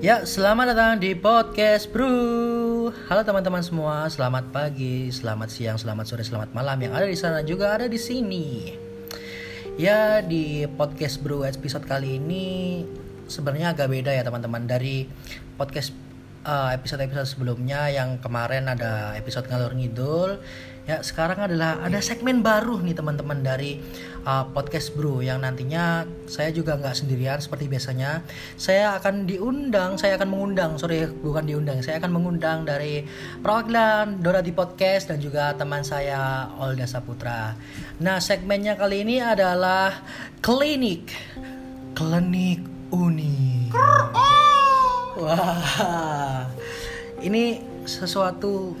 Ya, selamat datang di podcast Bro. Halo teman-teman semua, selamat pagi, selamat siang, selamat sore, selamat malam yang ada di sana juga ada di sini. Ya, di podcast Bro episode kali ini sebenarnya agak beda ya teman-teman dari podcast uh, episode-episode sebelumnya yang kemarin ada episode ngalor ngidul ya sekarang adalah ada segmen baru nih teman-teman dari uh, podcast bro. Yang nantinya saya juga nggak sendirian seperti biasanya. Saya akan diundang saya akan mengundang sorry bukan diundang saya akan mengundang dari perwakilan Dora di podcast dan juga teman saya Olga Saputra. Nah segmennya kali ini adalah klinik. Klinik unik wah ini sesuatu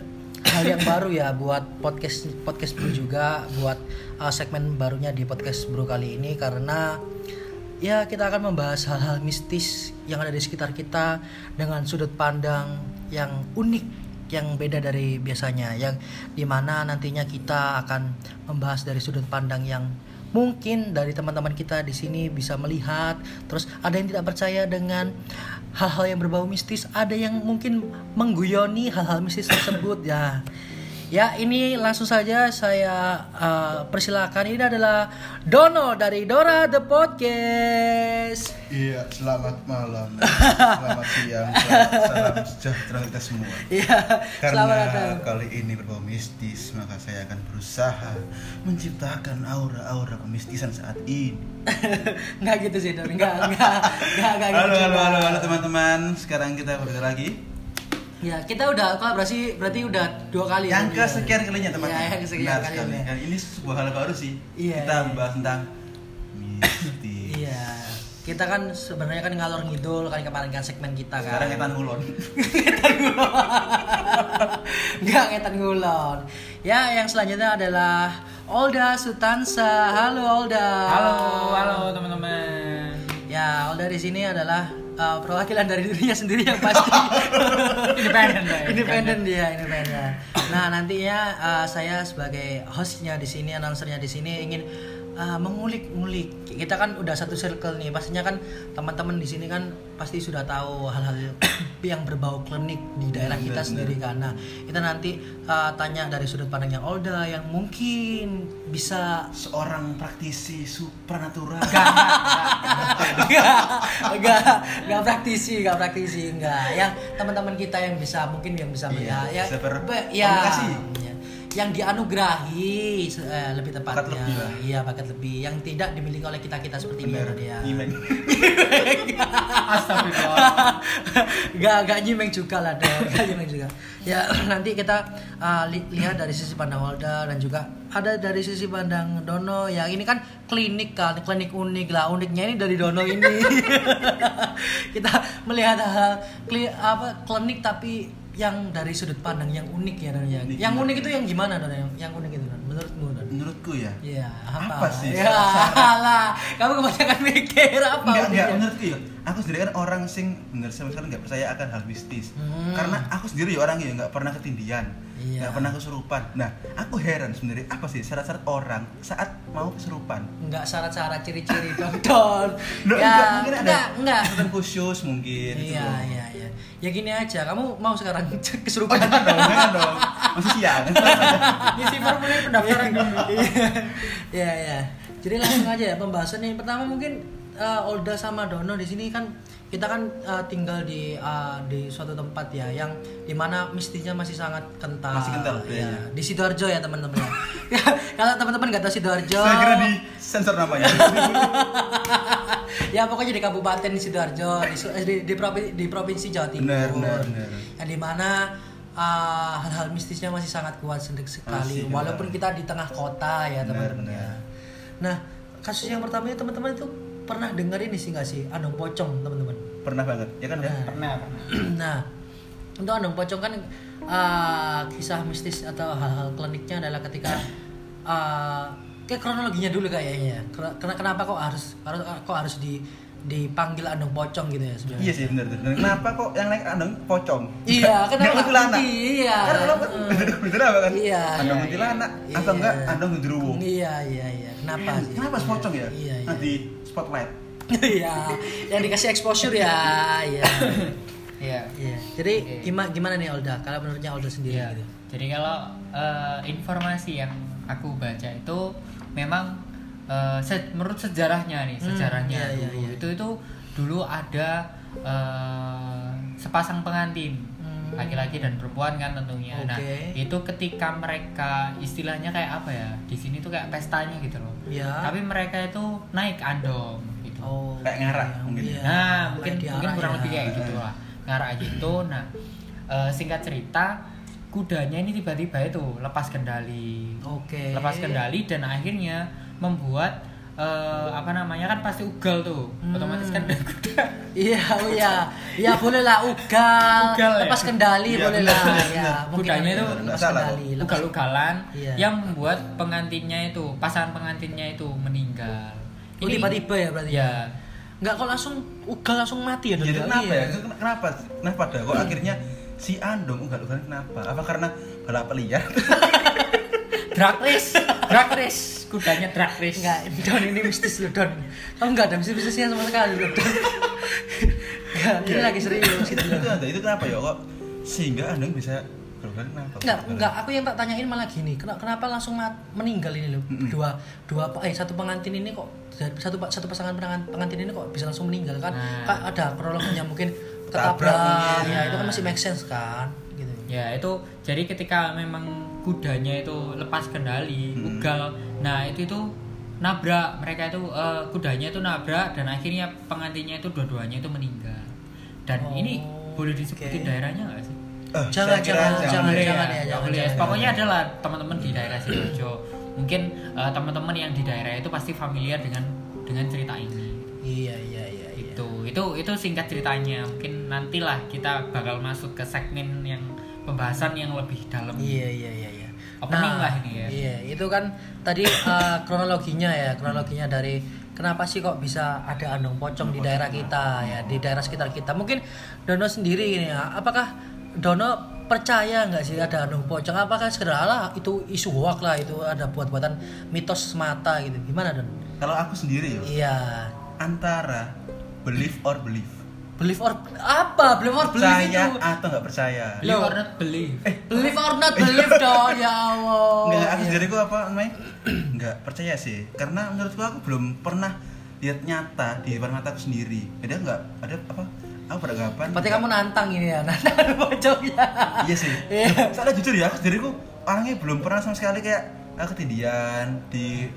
hal yang baru ya buat podcast podcast bro juga buat uh, segmen barunya di podcast bro kali ini karena ya kita akan membahas hal-hal mistis yang ada di sekitar kita dengan sudut pandang yang unik yang beda dari biasanya yang di mana nantinya kita akan membahas dari sudut pandang yang mungkin dari teman-teman kita di sini bisa melihat. Terus ada yang tidak percaya dengan hal-hal yang berbau mistis. Ada yang mungkin mengguyoni hal-hal mistis tersebut ya Ya, ini langsung saja saya uh, persilakan. Ini adalah Dono dari Dora The Podcast. Iya, selamat malam, selamat siang, selamat salam sejahtera kita semua. Iya, Karena selamat datang. kali ini berbau mistis, maka saya akan berusaha menciptakan aura-aura kemistisan saat ini. Enggak gitu sih, Don. Enggak, enggak, enggak, enggak gitu. Halo, halo, halo, halo teman-teman. Sekarang kita berbeda lagi. Ya, kita udah kolaborasi berarti udah dua kali. Yang ya? kesekian kalinya teman-teman. Iya, yang kesekian Benar kalinya. sekali. Ini sebuah hal baru sih. Iya, kita iya. membahas tentang mistis. Iya. Kita kan sebenarnya kan ngalor ngidul kan kemarin kan segmen kita kan. Sekarang kita ngulon. Enggak ngetan ngulon. Ya, yang selanjutnya adalah Olda Sutansa. Halo Olda. Halo, halo teman-teman. Ya, Olda di sini adalah uh, perwakilan dari dirinya sendiri yang pasti. Independen, Mbak. independen dia, independen. Nah, nantinya uh, saya sebagai hostnya di sini, announcernya di sini ingin uh, mengulik-ngulik. Kita kan udah satu circle nih. Pastinya kan teman-teman di sini kan pasti sudah tahu hal-hal yang berbau klinik di daerah kita benar. sendiri kan. Nah, kita nanti uh, tanya dari sudut pandangnya Olda yang mungkin bisa Seorang praktisi supranatural. enggak enggak enggak praktisi enggak praktisi enggak yang teman-teman kita yang bisa mungkin yang bisa Iya, ya ya, komunikasi. ya. Yang dianugerahi eh, lebih tepatnya. Bakat lebih lah. iya bakat lebih. Yang tidak dimiliki oleh kita kita seperti ini dia. Nyimeng. Astagfirullah. Gak, gak nyimeng juga lah dong Gak nyimeng juga. Ya nanti kita uh, li- lihat dari sisi pandang Walda Dan juga ada dari sisi pandang Dono. Ya ini kan klinik kan Klinik unik lah. Uniknya ini dari Dono ini. Kita melihat hal kli, apa, klinik tapi yang dari sudut pandang yang unik ya Don ya. Unik Yang gimana? unik itu yang gimana Don yang, yang unik itu Don menurutmu Don Menurutku ya. Iya, Apa sih? Ya lah, kamu kebanyakan mikir apa Enggak, enggak, menurutku ya. Aku sendiri kan orang sing bener sama sekali nggak percaya akan hal mistis. Hmm. Karena aku sendiri ya orang ya nggak pernah ketindian, Iya. nggak pernah kesurupan. Nah, aku heran sebenarnya apa sih syarat-syarat orang saat mau kesurupan? Enggak syarat-syarat ciri-ciri dong Don Loh, ya enggak, mungkin ada enggak enggak khusus mungkin. gitu iya iya iya ya gini aja kamu mau sekarang Oh kesurupan jangan dong, jangan dong. Masih siang. Ngisi formulir pendaftaran dulu. Iya iya. Jadi langsung aja ya pembahasan yang pertama mungkin uh, Olda sama Dono di sini kan kita kan uh, tinggal di uh, di suatu tempat ya yang di mana mistisnya masih sangat kental. Masih kental, ya. iya. Di sidoarjo ya teman-teman. ya. Kalau teman-teman nggak tahu sidoarjo, Saya kira di sensor namanya. ya pokoknya di kabupaten di sidoarjo di, eh, di, di, provinsi, di provinsi Jawa Timur. Benar, benar, benar. Yang di mana uh, hal-hal mistisnya masih sangat kuat sedek sekali, Masih, walaupun benar. kita di tengah kota ya teman-teman. ya. Nah kasus yang pertama itu teman-teman itu pernah dengar ini sih nggak sih Andong Pocong teman-teman. Pernah banget, ya kan ya? Pernah, pernah. nah untuk Andong Pocong kan uh, kisah mistis atau hal-hal kliniknya adalah ketika uh, kayak kronologinya dulu kayaknya. ya. Ken- ken- Kenapa kok harus harus kok harus di dipanggil Andong Pocong gitu ya sebenarnya? Iya sih benar. Dan kenapa kok yang naik andong pocong? Iya, kenapa kuntilanak? Iya. Karena kenapa? Heeh. Betul apa kan? Iya. Andong Iya, kuntilanak iya. atau enggak Iya. andong genderuwo? Iya, iya, iya. Kenapa sih? Kenapa Iya, pocong ya? Iya, iya. Nanti spotlight. Iya, yang dikasih exposure ya, iya. Iya. Iya. Jadi Oke. gimana gimana nih Olda? Kalau menurutnya Olda sendiri Iya. gitu. Jadi kalau eh, informasi yang aku baca itu memang eh, se- menurut sejarahnya nih, Hmm, sejarahnya iya, iya, dulu iya. itu itu dulu ada eh, sepasang pengantin Hmm. laki-laki dan perempuan kan tentunya. Nah Oke. itu ketika mereka istilahnya kayak apa ya? Di sini tuh kayak pestanya gitu loh. Iya. Tapi mereka itu naik andong gitu. Oh. Kayak ngarak iya, mungkin. iya. Nah, mungkin Kayak mungkin diarak kurang ya. lebih kayak gitu lah. Ngarak gitu. Nah, eh, singkat cerita, kudanya ini tiba-tiba itu lepas kendali. Oke. Lepas kendali dan akhirnya membuat eh, apa namanya kan pasti ugal tuh. Hmm. Otomatis kan dari kuda. Iya, oh iya. Ya boleh lah ugal. Ugal ya? lepas kendali Iya, boleh lah. Ya, Kudanya ada itu lepas nggak salah kendali. lepas- Ugal-ugalan Iya. yang membuat pengantinnya itu, pasangan pengantinnya itu meninggal. Oh, tiba-tiba ya berarti. Ya. Enggak kok langsung ugal langsung mati ya? Jadi Iya. kenapa ya? Ken- Kenapa? Kenapa ada kok akhirnya si Andong enggak ugal kenapa? Apa karena balap liar? Drag race, drag race, kudanya drag race. Enggak, Don ini mistis loh, Don. Oh enggak ada mistis-mistisnya sama sekali loh, Don. Enggak, ini lagi serius gitu itu loh. ada itu kenapa ya kok sehingga Andong bisa kenapa? Enggak, enggak, aku yang tak tanyain malah gini, kena- kenapa langsung mat- meninggal ini loh? Mm-mm. Dua dua eh satu pengantin ini kok satu satu pasangan pengantin, pengantin ini kok bisa langsung meninggal kan? Nah. Kak ada kronologinya mungkin Tabrak ketabrak, ya itu kan masih make sense kan? Gitu. Ya itu jadi ketika memang kudanya itu lepas kendali, Hmm. ugal. Nah itu itu nabrak mereka itu eh, kudanya itu nabrak dan akhirnya pengantinnya itu dua-duanya itu meninggal. Dan Oh, ini boleh disebutin oke. daerahnya nggak sih? Eh, Jangan, jangan, Nggak jangan, boleh jangan ya, jangan, boleh. jangan. Pokoknya adalah teman-teman di daerah sidoarjo. Mungkin eh, teman-teman yang di daerah itu pasti familiar dengan dengan cerita ini. Iya, iya, iya, iya. itu itu itu singkat ceritanya mungkin nantilah kita bakal masuk ke segmen yang pembahasan yang lebih dalam Iya iya iya iya. Opening lah ini ya. Iya, itu kan tadi uh, kronologinya ya, kronologinya dari kenapa sih kok bisa ada andong pocong di daerah kita ya, di daerah sekitar kita. Mungkin Dono sendiri ini ya, apakah Dono percaya nggak sih ada andong pocong? Apakah alah itu isu hoak lah, itu ada buat-buatan mitos semata gitu. Gimana Don? Kalau aku sendiri ya, Iya. antara believe or believe. Believe or apa? Believe or believe Percaya itu? atau nggak percaya? believe or not believe Believe or not believe dong, ya Allah. Enggak, aku Iya. sendiri aku apa namanya? Enggak percaya sih. Karena menurutku aku belum pernah lihat nyata di depan mataku sendiri. Ada enggak? Ada apa? Aku beranggapan. Berarti kamu nantang ini ya, nantang pocongnya. Iya sih. Iya. Soalnya jujur ya, aku sendiriku orangnya belum pernah sama sekali kayak ah, ketindian di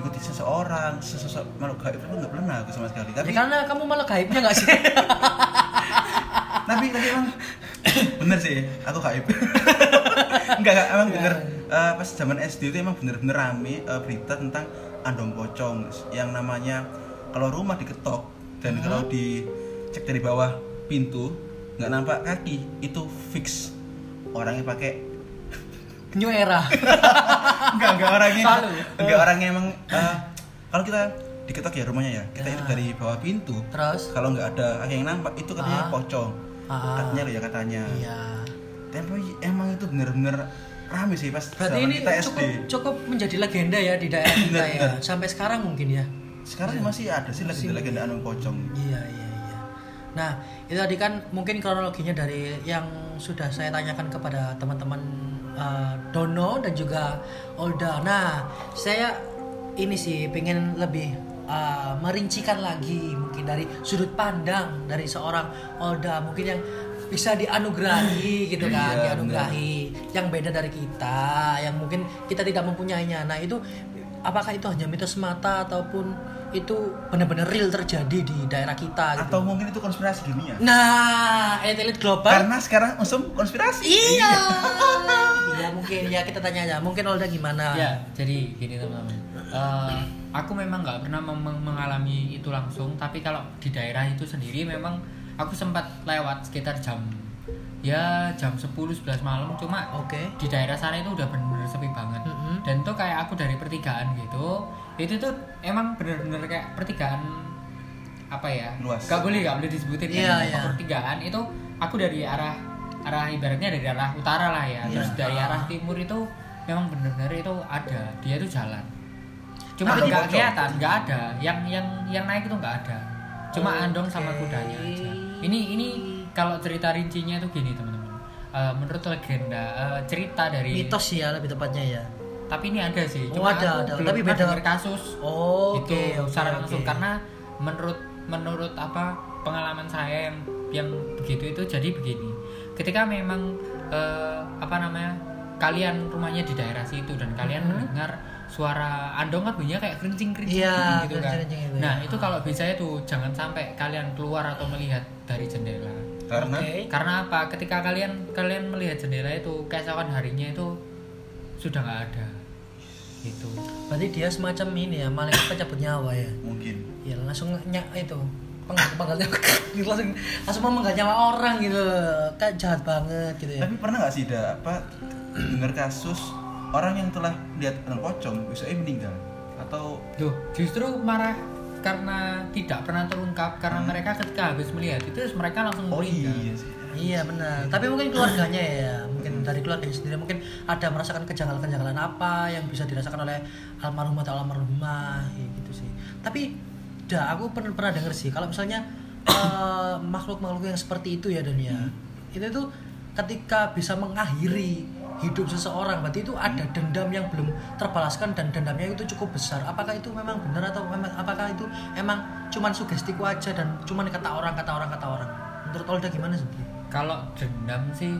ikuti seseorang, sesosok makhluk gaib itu nggak pernah aku sama sekali. Tapi Ya karena kamu malah gaibnya gak sih? tapi tapi emang bener sih aku gaib. Enggak enggak emang bener. Eh, pas zaman SD itu emang bener-bener rame eh, berita tentang andong pocong yang namanya kalau rumah diketok dan kalau dicek dari bawah pintu nggak nampak kaki itu fix. Orangnya pakai New era. enggak enggak orangnya Selalu. enggak orangnya emang eh, kalau kita diketok ya rumahnya ya kita Ya. itu dari bawah pintu Terus? kalau nggak ada yang nampak itu katanya Ah. pocong Ah. katanya loh ya katanya Iya. tapi emang itu bener-bener rame sih pas Berarti ini kita SD cukup cukup menjadi legenda ya di daerah kita Bener, ya. bener. Sampai sekarang mungkin ya. sekarang masih ada sih lagi ada anung pocong Iya, iya, iya. Nah, itu tadi kan mungkin kronologinya dari yang sudah saya tanyakan kepada teman-teman uh, Dono dan juga Olda. Nah, saya ini sih pengen lebih uh, merincikan lagi mungkin dari sudut pandang dari seorang Olda mungkin yang bisa dianugerahi gitu kan, Iya, dianugerahi yang beda dari kita, yang mungkin kita tidak mempunyainya. Nah, itu apakah itu hanya mitos semata ataupun itu benar-benar real terjadi di daerah kita gitu. atau mungkin itu konspirasi dunia Nah, elit global. karena sekarang usum konspirasi Iya. iya mungkin ya kita tanya aja. Mungkin Olda gimana? ya jadi gini teman-teman Eh, aku memang nggak pernah mem- mengalami itu langsung tapi kalau di daerah itu sendiri memang aku sempat lewat sekitar jam ya jam 10 11 malam cuma Oke. di daerah sana itu udah bener-bener sepi banget Mm-mm. dan tuh kayak aku dari pertigaan gitu itu tuh emang bener-bener kayak pertigaan apa ya Luas. gak boleh gak boleh disebutin Iya, kan. Iya. pertigaan itu aku dari arah arah ibaratnya dari arah utara lah ya. Terus Iya. dari Ah. arah timur itu memang bener-bener itu ada. Dia itu jalan. Cuma nggak kelihatan nggak ada. Yang yang yang naik itu nggak ada. Cuma andong sama kudanya aja. Ini ini kalau cerita rincinya itu gini teman-teman. Eh, menurut legenda eh, cerita dari mitos ya lebih tepatnya ya tapi ini ada sih Oh, cuma ada, aku ada. belum Tapi beda- kasus oh itu oke oke, secara oke. langsung karena menurut menurut apa pengalaman saya yang yang begitu itu jadi begini ketika memang eh, apa namanya kalian rumahnya di daerah situ dan kalian Mhm. mendengar suara andong kan bunyinya kayak kerincing kerincing Iya, gitu kan kerincing-kerincing itu, nah ya. itu kalau bisa itu jangan sampai kalian keluar atau melihat dari jendela karena Oke. karena apa ketika kalian kalian melihat jendela itu keesokan harinya itu sudah nggak ada gitu. Berarti dia semacam ini ya malaikat pencabut nyawa ya? Mungkin. Ya langsung nyak itu. Penggal penggalnya langsung langsung mau menggal nyawa orang gitu. Kayak jahat banget gitu ya. Tapi pernah nggak sih da apa dengar kasus orang yang telah lihat orang pocong bisa meninggal? Atau Duh, justru marah karena tidak pernah terungkap karena Hmm. mereka ketika habis melihat itu mereka langsung oh meninggal. iya sih Iya benar. Tapi mungkin keluarganya ya, mungkin dari keluarganya sendiri mungkin ada merasakan kejanggalan-kejanggalan apa yang bisa dirasakan oleh almarhum atau almarhumah ya gitu sih. Tapi dah aku pernah pernah denger sih kalau misalnya eh, makhluk-makhluk yang seperti itu ya dan ya itu tuh ketika bisa mengakhiri hidup seseorang berarti itu ada dendam yang belum terbalaskan dan dendamnya itu cukup besar apakah itu memang benar atau memang apakah itu emang cuman sugestiku aja dan cuman kata orang kata orang kata orang menurut Olda gimana sih Kalau dendam sih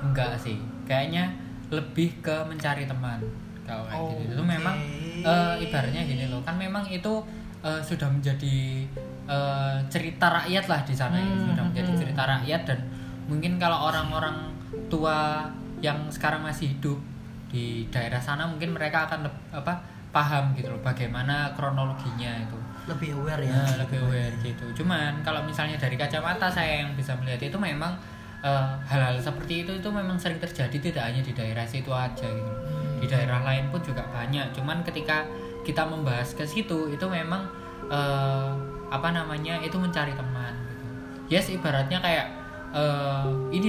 enggak sih. Kayaknya lebih ke mencari teman. Kalau kayak Oh, gitu. Itu memang eh, ibaratnya gini loh. Kan memang itu eh, sudah menjadi eh, cerita rakyat lah di sana ya. Hmm, Sudah menjadi hmm. cerita rakyat dan mungkin kalau orang-orang tua yang sekarang masih hidup di daerah sana mungkin mereka akan apa paham gitu loh bagaimana kronologinya itu lebih aware ya Nah, lebih aware gitu. Cuman kalau misalnya dari kacamata saya yang bisa melihat itu memang eh, hal-hal seperti itu itu memang sering terjadi tidak hanya di daerah situ aja gitu. Di daerah lain pun juga banyak. Cuman ketika kita membahas ke situ itu memang eh, apa namanya itu mencari teman gitu. Yes ibaratnya kayak eh, ini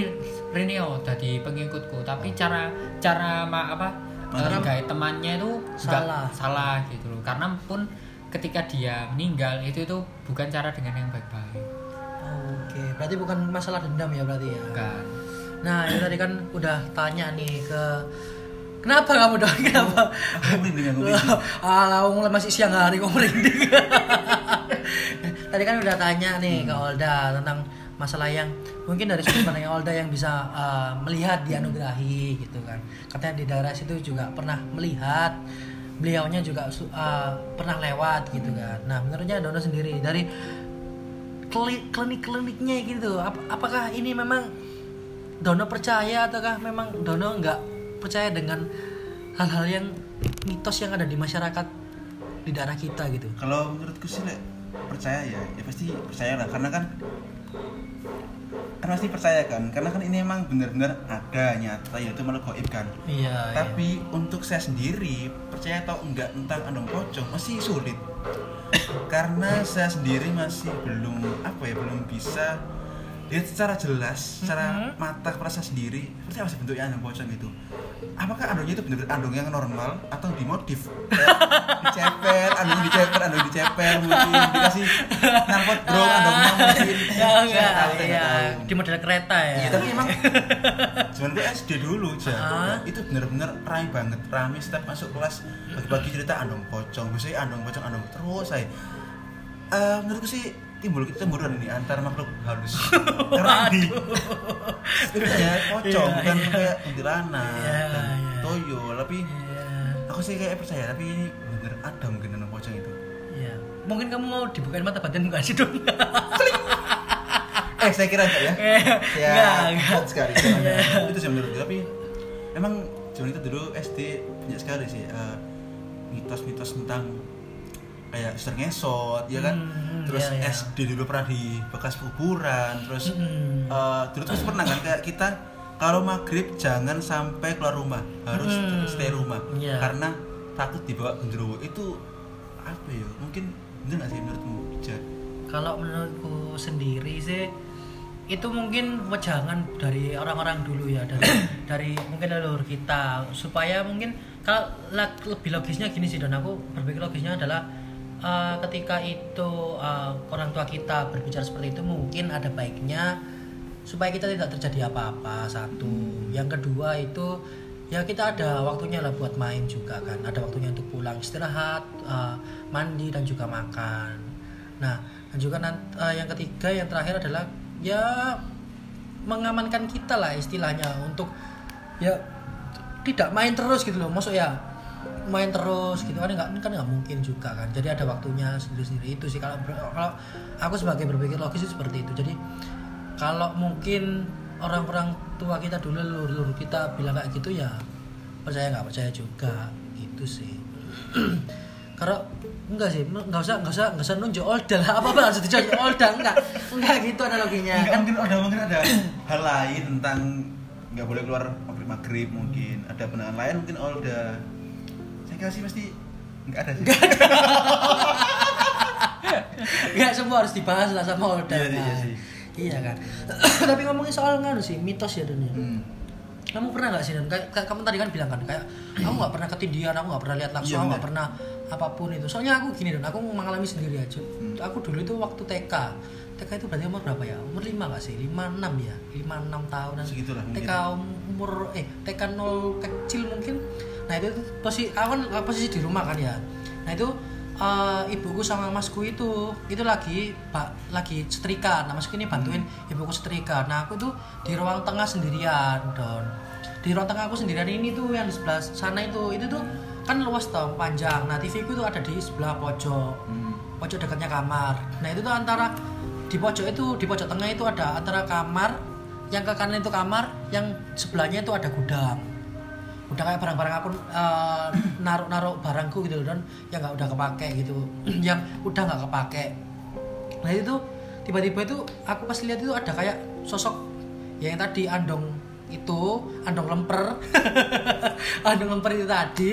Reneo tadi pengikutku tapi cara cara ma, apa eh, gaya temannya itu Salah. salah gitu loh karena pun ketika dia meninggal itu itu bukan cara dengan yang baik-baik oke berarti bukan masalah dendam ya berarti ya kan nah ini tadi kan udah tanya nih ke kenapa kamu dong kenapa aku merinding aku merinding. Alah, mulai masih siang hari kok merinding. Tadi kan udah tanya nih ke Olda tentang masalah yang mungkin dari sudut pandang Olda yang bisa uh, melihat dianugerahi gitu kan. Katanya di daerah situ juga pernah melihat beliaunya juga uh, pernah lewat gitu kan. Nah, menurutnya Dono sendiri dari klinik-kliniknya gitu, ap- apakah ini memang Dono percaya ataukah memang Dono nggak percaya dengan hal-hal yang mitos yang ada di masyarakat di daerah kita gitu? kalau menurutku sih Lek, percaya ya. Ya pasti percaya lah. Karena kan kan pasti percaya kan? Karena kan ini emang benar-benar ada nyata yaitu makhluk gaib kan? Iya. tapi untuk saya sendiri percaya atau enggak tentang andong pocong masih sulit. Karena saya sendiri masih belum apa ya belum bisa lihat secara jelas secara Mhm. mata kepala sendiri seperti apa sih bentuknya andong pocong itu apakah andongnya itu benar andong yang normal atau dimodif? Kayak diceper andong diceper andong diceper mungkin dikasih nangkot bro andongnya mungkin. Ya enggak, tahu, ya di model kereta ya. Iya tapi emang Cuman gue SD dulu aja Ah. Itu bener-bener ramai banget Ramai setiap masuk kelas Pagi-pagi cerita andong pocong Biasanya andong pocong andong terus saya Eh, Menurutku sih timbul kecemburuan ini antar makhluk halus. Karena di Sebenarnya pocong Iya, bukan iya. kayak kuntilanak dan iya. toyo Tapi aku sih kayak percaya Tapi ini bener ada mungkin andong pocong itu. Iya. Mungkin kamu mau dibukain mata batin bukan sih dong? Eh saya kira enggak ya. Ya enggak, sekali itu sih menurutku tapi emang zaman itu dulu SD banyak sekali sih eh, mitos-mitos tentang kayak suster ngesot ya kan Hmm, terus iya, iya. SD dulu pernah di bekas kuburan terus Hmm. eh, dulu terus pernah kan kayak kita kalau maghrib jangan sampai keluar rumah harus Hmm, stay rumah iya. karena takut dibawa genderuwo itu apa ya mungkin bener gak sih menurutmu Jar? Kalau menurutku sendiri sih itu mungkin wejangan dari orang-orang dulu ya dari dari mungkin leluhur kita supaya mungkin kalau la- lebih logisnya gini sih dan aku berpikir logisnya adalah eh, ketika itu eh, orang tua kita berbicara seperti itu mungkin ada baiknya supaya kita tidak terjadi apa-apa satu. Yang kedua itu ya kita ada waktunya lah buat main juga kan. Ada waktunya untuk pulang istirahat uh, mandi dan juga makan. Nah dan juga uh, yang ketiga yang terakhir adalah ya mengamankan kita lah istilahnya untuk ya tidak main terus gitu loh. Maksud ya main terus gitu. Kan nggak kan nggak mungkin juga kan. Jadi ada waktunya sendiri sendiri itu sih kalau kalau aku sebagai berpikir logis sih seperti itu. Jadi kalau mungkin orang-orang tua kita dulu leluhur kita bilang kayak gitu ya percaya nggak percaya juga. Gitu sih. Karena enggak sih nggak usah nggak usah nggak usah nunjuk olda lah. Apa apa harus dicontoh olda enggak. Enggak gitu analoginya. Enggak, kan mungkin ada mungkin ada hal lain tentang nggak boleh keluar maghrib maghrib mungkin. Ada pandangan lain mungkin oh kira sih pasti nggak ada sih. Nggak semua harus dibahas lah sama olda Iya, iya kan. sih. iya kan? Tapi ngomongin soal nganu sih mitos ya dunia Hmm. kamu pernah nggak sih Dan? kayak, kayak kamu tadi kan bilang kan kayak aku nggak pernah ketindihan aku nggak pernah lihat langsung Iya, aku nggak pernah apa pun itu. Soalnya aku gini dan aku mengalami sendiri aja. Hmm. aku dulu itu waktu TK TK itu berarti umur berapa ya? Umur 5 nggak sih? 5 6 ya? 5 6 tahunan. Segitulah. TK umur eh TK 0 kecil mungkin nah itu posisi aku kan posisi di rumah kan ya. Nah itu eh, ibuku sama masku itu itu lagi pak lagi setrika nah masku ini bantuin ibuku setrika nah aku tuh di ruang tengah sendirian don. Di ruang tengah aku sendirian ini tuh yang di sebelah sana itu. Itu tuh kan luas tau panjang. Nah TV ku tuh ada di sebelah pojok. Hmm. pojok dekatnya kamar. Nah itu tuh antara di pojok itu di pojok tengah itu ada antara kamar yang ke kanan itu kamar yang sebelahnya itu ada gudang udah kayak barang-barang aku eh, naruh-naruh barangku gitu dan yang nggak udah kepake gitu. Yang udah nggak kepake. Nah itu tiba-tiba itu aku pas lihat itu ada kayak sosok ya yang tadi andong itu andong lemper. Andong lemper itu tadi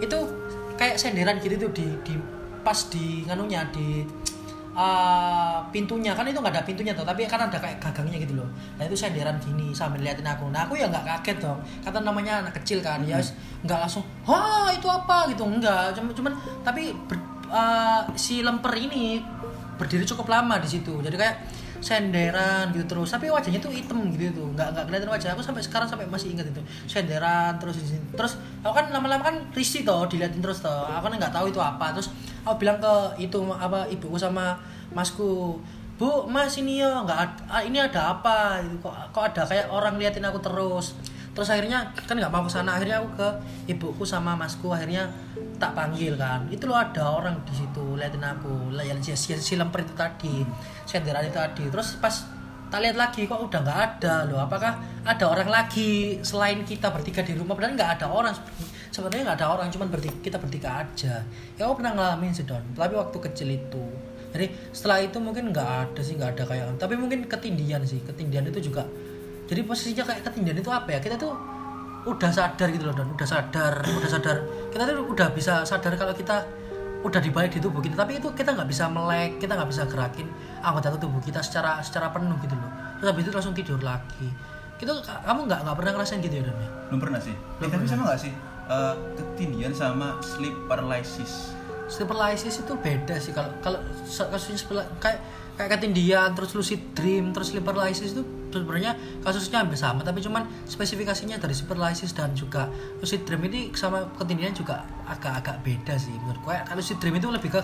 itu kayak senderan gitu tuh di, di pas di nganunya di uh, pintunya. Kan itu nggak ada pintunya tuh tapi kan ada kayak gagangnya gitu loh. Nah itu senderan gini sambil liatin aku. Nah aku ya nggak kaget dong kata namanya anak kecil kan ya nggak langsung wah itu apa? Gitu. Enggak cuman cuman tapi ber- uh, si lemper ini berdiri cukup lama di situ. Jadi kayak senderan gitu terus. Tapi wajahnya tuh hitam gitu tuh nggak nggak kelihatan wajah. Aku sampai sekarang sampai masih ingat itu. Senderan terus terus aku kan lama-lama kan risih toh diliatin terus toh. Aku kan nggak tahu itu apa. Terus aku bilang ke itu apa ibuku sama masku bu mas ini ya nggak ah, ini ada apa? Gitu. Kok kok ada? Kayak orang liatin aku terus. Terus akhirnya kan nggak mau ke sana. Akhirnya aku ke ibuku sama masku. Akhirnya tak panggil kan. Itu loh ada orang di situ liatin aku. Lah yang si, si, lemper itu tadi senderan itu tadi. Terus pas tak lihat lagi kok udah nggak ada loh. Apakah ada orang lagi selain kita bertiga di rumah? Padahal nggak ada orang. Sebenarnya nggak ada orang cuman bertiga, kita bertiga aja. Ya aku pernah ngalamin sih don. Tapi waktu kecil itu. Jadi setelah itu mungkin nggak ada sih nggak ada kayak tapi mungkin ketindihan sih. Ketindihan itu juga. Jadi posisinya kayak ketindihan itu apa ya? Kita tuh udah sadar gitu loh don udah sadar udah sadar. Kita tuh udah bisa sadar kalau kita udah dibalik di tubuh kita. Tapi itu kita nggak bisa melek kita nggak bisa gerakin anggota tubuh kita secara secara penuh gitu loh. Terus habis itu langsung tidur lagi. Itu kamu nggak nggak pernah ngerasain gitu ya don ya? Belum pernah sih. Belum Eh, tapi sama nggak sih ketindihan sama sleep paralysis? Sleep paralysis itu beda sih. Kalau kalau kasusnya kayak kayak ketindihan terus lucid dream terus sleep paralysis itu sebenarnya kasusnya hampir sama tapi cuman spesifikasinya dari sleep paralysis dan juga lucid dream ini sama ketindihan juga agak-agak beda sih menurutku kayak kalau lucid dream itu lebih ke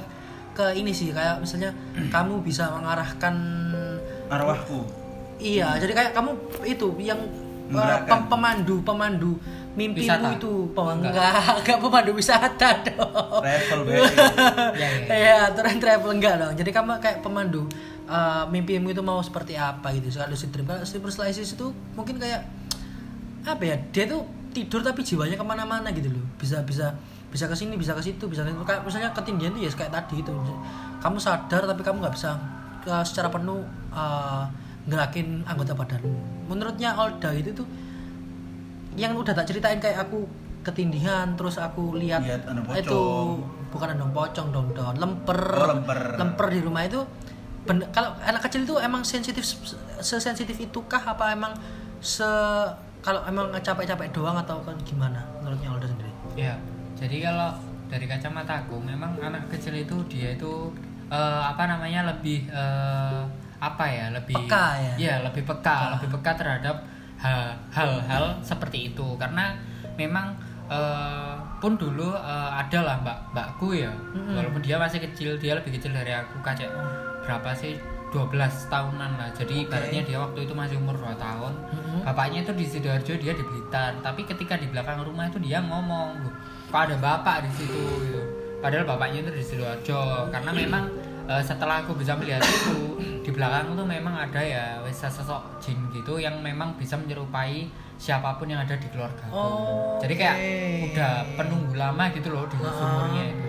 ke ini sih kayak misalnya kamu bisa mengarahkan arwahku iya jadi kayak kamu itu yang Menggerakkan. pem- pemandu pemandu mimpimu Wisata? itu Pem- Enggak. enggak enggak pemandu wisata dong travel Ya, ya. Iya, aturan travel enggak dong. Jadi kamu kayak pemandu uh, mimpimu itu mau seperti apa gitu. Kalau lucid dream, kalau sleep paralysis itu mungkin kayak apa ya? Dia tuh tidur tapi jiwanya ke mana-mana gitu loh. Bisa bisa bisa ke sini, bisa ke situ, bisa ke situ. Kayak misalnya ketindihan tuh ya kayak tadi itu. Kamu sadar tapi kamu nggak bisa uh, secara penuh uh, gerakin anggota badanmu. Menurutnya Olda itu tuh yang udah tak ceritain kayak aku ketindihan terus aku lihat itu bukan andong pocong dong don lemper Oh, lemper. lemper di rumah itu ben- kalau anak kecil itu emang sensitif sesensitif itukah apa emang se kalau emang capek-capek doang atau kan gimana menurutnya Alda sendiri Ya, jadi kalau dari kacamata aku memang anak kecil itu dia itu eh, apa namanya lebih eh, apa ya lebih Peka ya? Iya, lebih peka, Peka. lebih peka terhadap ha- hal-hal seperti itu karena memang eh, pun dulu eh, ada lah mbak mbakku ya Mm-mm. walaupun dia masih kecil dia lebih kecil dari aku kayak berapa sih? 12 tahunan lah. Jadi ibaratnya dia waktu itu masih umur 2 tahun. Mm-mm. bapaknya itu di sidoarjo dia di blitar. Tapi ketika di belakang rumah itu dia ngomong "Loh, kok ada bapak di situ? Gitu. Padahal bapaknya itu di sidoarjo. Karena memang eh, setelah aku bisa melihat itu di belakang tuh memang ada ya wes sosok jin gitu yang memang bisa menyerupai siapa pun yang ada di keluarga Oh, jadi kayak oke. udah penunggu lama gitu loh di sumurnya itu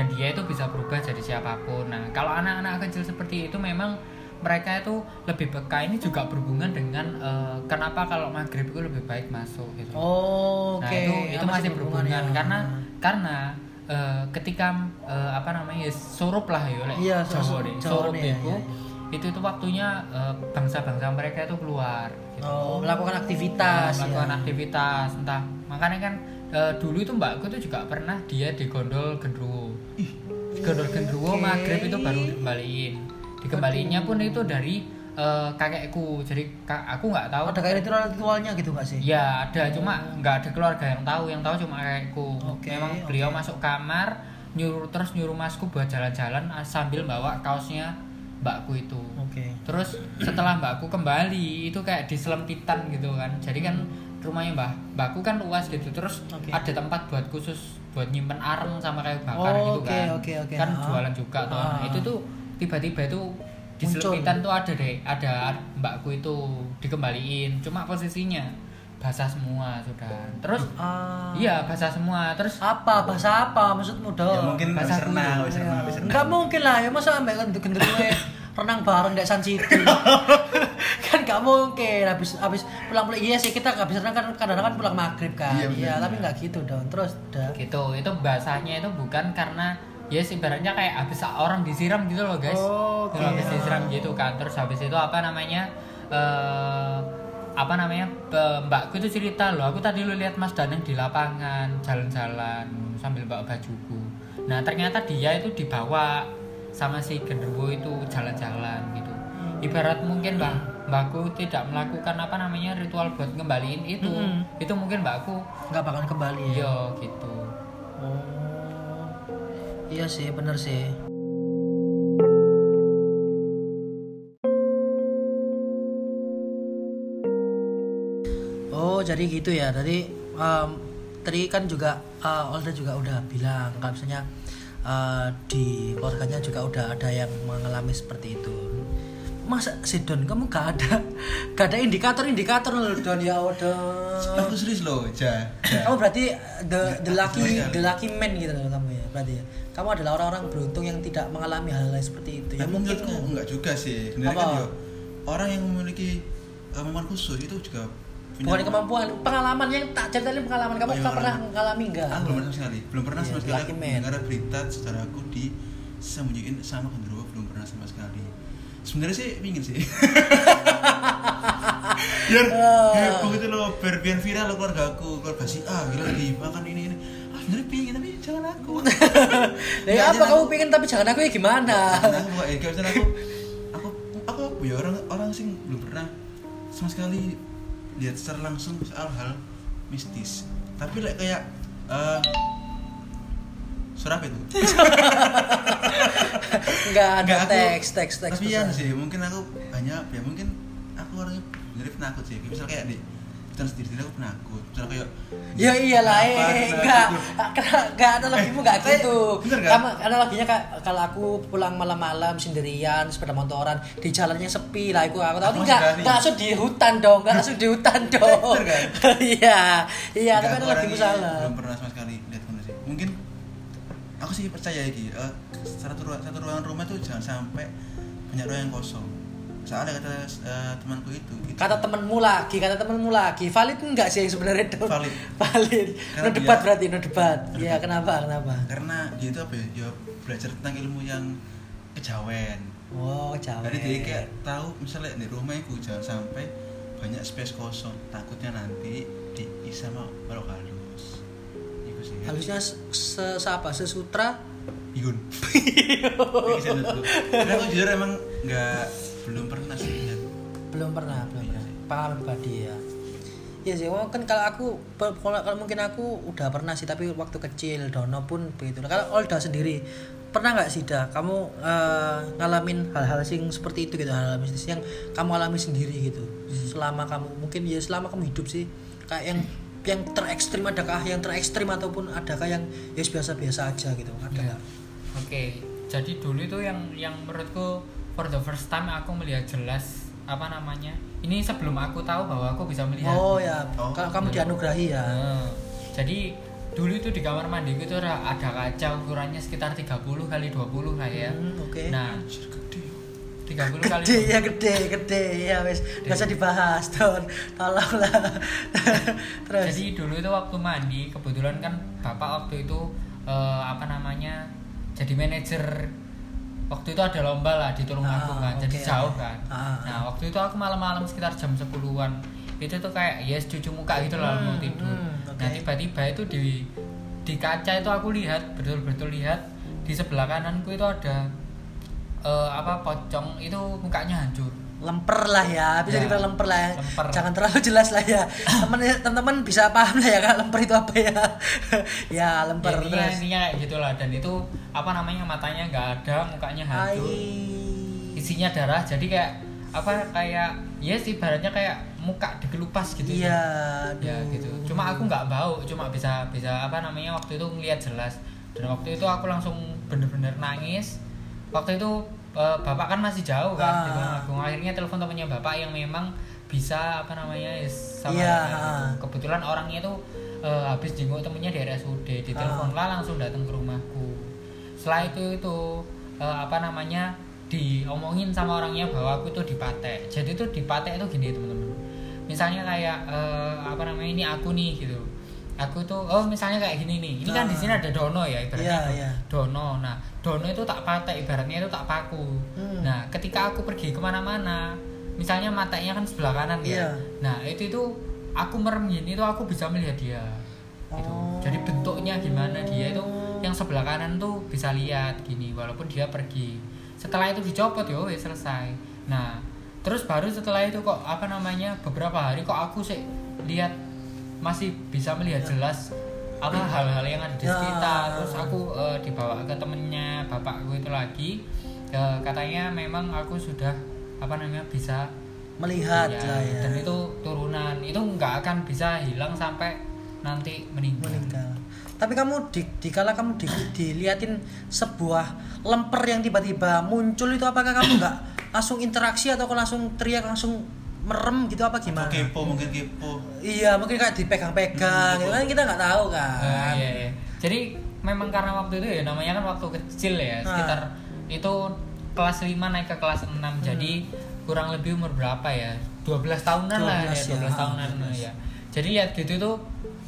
dan dia itu bisa berubah jadi siapa pun nah kalau anak-anak kecil seperti itu memang mereka itu lebih peka ini juga berhubungan dengan eh, kenapa kalau maghrib itu lebih baik masuk gitu Oh, oke. nah itu itu masih berhubungan ya. karena karena eh, ketika eh, apa namanya ya, surup lah ya oleh Iya, surup- surup nih, ya, itu iya, itu itu waktunya bangsa-bangsa mereka itu keluar gitu. Oh, melakukan aktivitas. Nah, melakukan ya. aktivitas entah makanya kan eh, dulu itu mbakku itu juga pernah dia di gondol gendruwo di gondol gendruwo Oke. maghrib itu baru dikembaliin dikembaliinnya pun itu dari eh, kakekku jadi ka- aku nggak tahu Ada kayak ritual-ritualnya gitu nggak sih? ya ada cuma nggak ada keluarga yang tahu yang tahu cuma kakekku Oke, memang oke. beliau masuk kamar nyuruh terus nyuruh masku buat jalan-jalan ah, sambil bawa kaosnya mbakku itu Oke. terus setelah mbakku kembali itu kayak diselempitan gitu kan jadi kan rumahnya mbah mbakku kan luas gitu terus Oke. ada tempat buat khusus buat nyimpen areng sama kayu bakar Oh, gitu oke, kan oke, oke. kan Ah. jualan juga tuh Nah, Ah. itu tuh tiba-tiba itu diselempitan tuh ada deh ada mbakku itu dikembaliin cuma posisinya basah semua sudah terus Ah. iya basah semua terus Apa bahasa apa maksudmu dong? Ya mungkin habis renang. Enggak mungkin lah, ya masa ambek gendut gue renang bareng di San City. kan nggak mungkin habis habis pulang pulang iya sih kita nggak bisa renang kan kadang-kadang kan pulang maghrib kan. Iya, Iya, tapi nggak gitu dong. Terus udah. gitu itu basahnya itu bukan karena ya ibaratnya kayak habis orang disiram gitu loh guys Oh. Kalau habis disiram gitu kan terus habis itu apa namanya eh apa namanya mbakku itu cerita loh aku tadi lu lihat Mas Danang di lapangan jalan-jalan sambil bawa bajuku nah ternyata dia itu dibawa sama si genderuwo itu jalan-jalan gitu ibarat mungkin mbak mbakku tidak melakukan apa namanya ritual buat ngembaliin itu Mm-mm. itu mungkin mbakku nggak bakal kembali ya. iya gitu Oh. Iya sih, bener sih. Oh, jadi gitu ya. Tadi em, tadi kan juga eh, Olda juga udah bilang kalau misalnya eh, di keluarganya juga udah ada yang mengalami seperti itu. Masa sih Don, kamu gak ada gak ada indikator-indikator loh Don ya udah. Aku serius loh, ja. ja. Kamu berarti the the lucky the lucky man gitu loh kamu ya berarti ya. Kamu adalah orang-orang beruntung yang tidak mengalami hal-hal seperti itu. Ya mungkin enggak juga sih. Sebenarnya kan yo, orang yang memiliki uh, kemampuan khusus itu juga punya bukan kemampuan, pengalaman yang tak ceritain pengalaman kamu Oh, iya, pernah mengalami enggak? Aku belum pernah sama sekali. Belum pernah Iya, sama the sekali aku mendengar berita saudaraku disembunyiin sama genderuwo belum pernah sama sekali. Sebenarnya sih pingin sih. biar Ah. heboh gitu loh, biar, biar viral loh keluarga aku, keluarga si A, gila lagi makan ini ini. Ah, sebenarnya pingin tapi jangan aku. Ya, apa kamu aku. pengen tapi jangan aku ya gimana? Jangan aku misalnya aku aku aku ya orang orang sih belum pernah sama sekali lihat secara langsung soal hal mistis tapi like, kayak eh suara apa itu Enggak ada Nggak, aku- teks teks teks. tapi ya pesan. sih mungkin aku banyak ya mungkin aku orangnya bener penakut sih misal kayak di hutan sendiri aku penakut misal kayak Ya iyalah, eh, Kenapa? enggak, enggak, lagimu enggak Eh, gitu. Kamu kak, kalau aku pulang malam-malam sendirian, sepeda motoran di jalannya sepi lah, aku aku tahu enggak, enggak langsung di hutan dong, enggak langsung di hutan dong. Bener kan? Iya, iya, tapi orangnya salah. belum pernah sama sekali lihat sih mungkin aku sih percaya iki eh, satu ruang satu ruangan rumah tuh jangan sampai banyak ruang yang kosong soalnya kata eh, temanku itu itu- Kata temenmu lagi, kata temenmu lagi, valid enggak sih yang sebenarnya dong? Valid. valid. Karena No debat dia- berarti, no debat. No Iya, debat. kenapa, kenapa? karena dia itu apa ya, ya belajar tentang ilmu yang kejawen Oh, jauh. jadi dia kayak tahu misalnya di rumah itu jangan sampai banyak space kosong takutnya nanti diisi sama balok halus itu sih Halusnya se, se apa? Sesutra Bihun. Kisah dulu. Karena aku jujur emang nggak belum pernah sih lihat. belum pernah belum pernah pengalaman pribadi ya Iya sih, wah, kan kalau aku, kalau, kalau mungkin aku udah pernah sih, tapi waktu kecil, Dono pun begitu. Kalau Olda sendiri, pernah nggak sih, dah kamu eh, ngalamin hal-hal sing seperti itu gitu, hal-hal mistis yang kamu alami sendiri gitu, selama kamu mungkin ya selama kamu hidup sih, kayak yang yang terekstrim adakah yang terekstrim ataupun adakah yang ya biasa-biasa aja gitu, ada Iya. Oke, jadi dulu itu yang yang menurutku for the first time aku melihat jelas apa namanya. Ini sebelum aku tahu bahwa aku bisa melihat. Oh ya, Oh, kalau kamu dianugerahi ya. Jadi dulu itu di kamar mandiku itu ada kaca ukurannya sekitar 30 kali 20 lah ya. Hmm, Oke. Nah, Anjir gede. 30 kali gede ya gede gede ya wes nggak usah dibahas don tolonglah terus Jadi dulu itu waktu mandi kebetulan kan bapak waktu itu eh, apa namanya jadi manajer waktu itu ada lomba lah di Tulungagung Ah, kan jadi oke. jauh kan. Ah. Nah waktu itu aku malam-malam sekitar jam 10-an itu tuh kayak yes cucu muka gitu lah mau Hmm, tidur. hmm, oke. Nah tiba-tiba itu di di kaca itu aku lihat betul-betul lihat di sebelah kananku itu ada eh, apa pocong itu mukanya hancur. Lemper lah ya bisa Ya, dibilang lemper lah ya. Lemper. jangan terlalu jelas lah ya. Teman teman-teman bisa paham lah ya kak lemper itu apa ya. Ya lemper Ya, intinya, intinya kayak gitulah dan itu apa namanya matanya nggak ada mukanya hancur. Ai. isinya darah jadi kayak apa kayak ya sih ibaratnya kayak muka dikelupas gitu iya ya aduh. gitu cuma aku nggak bau cuma bisa bisa apa namanya waktu itu ngeliat jelas. Dan waktu itu aku langsung bener-bener nangis. Waktu itu eh, bapak kan masih jauh kan Ah. di Tulungagung. akhirnya telepon temannya bapak yang memang bisa apa namanya yes, sama Iya, gitu. ah. kebetulan orangnya itu eh, habis jenguk temennya di RSUD ditelepon lah langsung datang ke rumahku setelah itu itu eh, apa namanya diomongin sama orangnya bahwa aku itu dipatek jadi itu dipatek itu gini teman-teman misalnya kayak eh, apa namanya ini aku nih gitu aku tuh oh misalnya kayak gini nih ini kan di sini ada dono ya ibaratnya do- iya. dono nah dono itu tak patek ibaratnya itu tak paku Hmm. nah ketika aku pergi ke mana-mana misalnya matanya kan sebelah kanan ya Iya. nah itu itu aku merem gini tuh aku bisa melihat dia gitu. Oh. jadi bentuknya gimana dia itu yang sebelah kanan tuh bisa lihat gini walaupun dia pergi setelah itu dicopot wes selesai nah terus baru setelah itu kok apa namanya beberapa hari kok aku sih lihat masih bisa melihat jelas apa hal-hal yang ada di Ya. sekitar. Terus aku eh, dibawa ke temennya bapakku itu lagi. Eh, katanya memang aku sudah apa namanya bisa melihat Iya, lah ya. dan itu turunan. Itu nggak akan bisa hilang sampai nanti meninggal, meninggal. Tapi kamu di, dikala kamu di, diliatin sebuah lemper yang tiba-tiba muncul itu apakah kamu nggak langsung interaksi atau langsung teriak langsung merem gitu apa Atau gimana kepo mungkin kepo. iya mungkin kayak dipegang-pegang Hmm, gitu. Kan kita nggak tahu kan. Eh, iya, iya. jadi memang karena waktu itu ya namanya kan waktu kecil ya Ah. sekitar itu kelas 5 naik ke kelas 6 jadi kurang lebih umur berapa ya? 12 tahunan lah 12 ya ya, 12 ah, tahunan 12. ya. Jadi lihat gitu tuh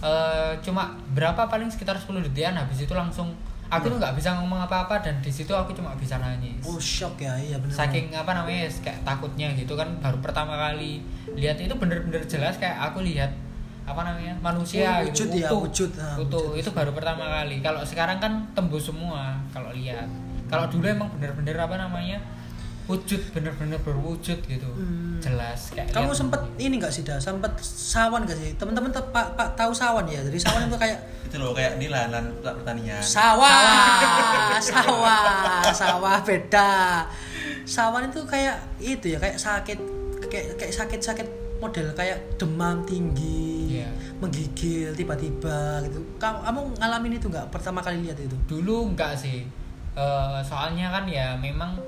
eh, cuma berapa paling sekitar 10 detikan habis itu langsung aku tuh nggak bisa ngomong apa-apa dan di situ aku cuma bisa nangis oh shock ya iya benar saking apa namanya kayak takutnya gitu kan baru pertama kali lihat itu bener-bener jelas kayak aku lihat apa namanya manusia Oh, wujud gitu, ya, utuh. wujud, ah, Utuh. wujud. itu baru pertama kali kalau sekarang kan tembus semua kalau lihat kalau dulu emang bener-bener apa namanya wujud bener-bener berwujud gitu. Hmm. jelas kayak kamu sempet ini nggak sih dah? Sempet sawan gak sih? Teman-teman te- pak pak tahu sawan ya? Jadi sawan itu kayak Itu loh kayak di lahan pertanian. sawah! Sawah. Sawah. Beda. Sawan itu kayak itu ya kayak sakit kayak kayak sakit sakit model kayak demam tinggi Iya. menggigil tiba-tiba gitu. Kamu kamu ngalamin itu nggak? Pertama kali lihat itu? Dulu enggak sih. Eh, soalnya kan ya memang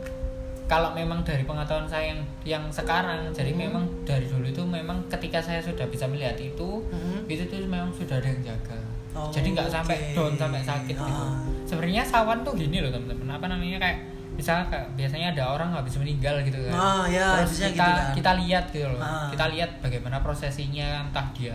kalau memang dari pengetahuan saya yang yang sekarang jadi Hmm. memang dari dulu itu memang ketika saya sudah bisa melihat itu Mhm. itu tuh memang sudah ada yang jaga Oh, jadi nggak sampai oke. down sampai sakit gitu Ah. sebenarnya sawan tuh gini loh teman-teman apa namanya kayak misalnya kayak biasanya ada orang habis meninggal gitu kan Ah, ya, terus kita gitu kan. kita lihat gitu loh Ah. kita lihat bagaimana prosesinya entah dia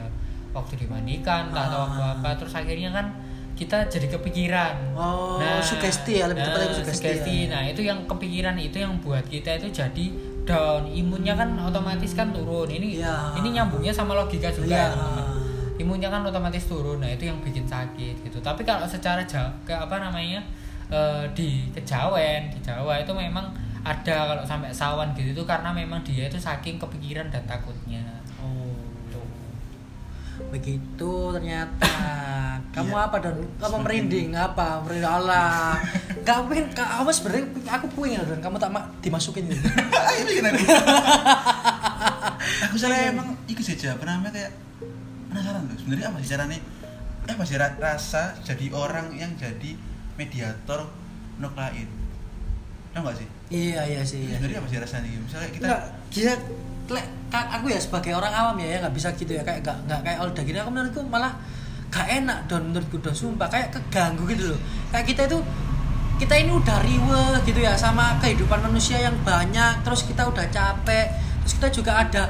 waktu dimandikan entah atau Ah. waktu apa terus akhirnya kan kita jadi kepikiran Oh, sugesti ya, lebih tepatnya sugesti ya. nah itu yang kepikiran itu yang buat kita itu jadi down imunnya kan otomatis kan turun ini Iya. ini nyambungnya sama logika juga ya, teman-teman imunnya kan otomatis turun nah itu yang bikin sakit gitu tapi kalau secara ja- ke apa namanya eh, di Kejawen di Jawa itu memang ada kalau sampai sawan gitu itu karena memang dia itu saking kepikiran dan takutnya Oh. Tuh. Begitu ternyata. Kamu Iya. apa don? Kamu merinding apa? Merinding Allah. Kamu pengen kamu sebenarnya aku pengen don. Kamu tak ma- dimasukin gitu. itu gimana aku saya emang ikut saja pernah kayak penasaran loh sebenarnya apa sih caranya eh apa sih ra- rasa jadi orang yang jadi mediator nuklein tau gak sih iya iya sih. Iya. sebenarnya apa sih rasanya gitu misalnya kita lek ka- aku ya sebagai orang awam ya ya nggak bisa gitu ya kayak nggak nggak kayak Olda gini aku menurutku malah gak enak don menurutku don. Sumpah kayak keganggu gitu loh. Kayak kita itu kita ini udah riwe gitu ya sama kehidupan manusia yang banyak terus kita udah capek terus kita juga ada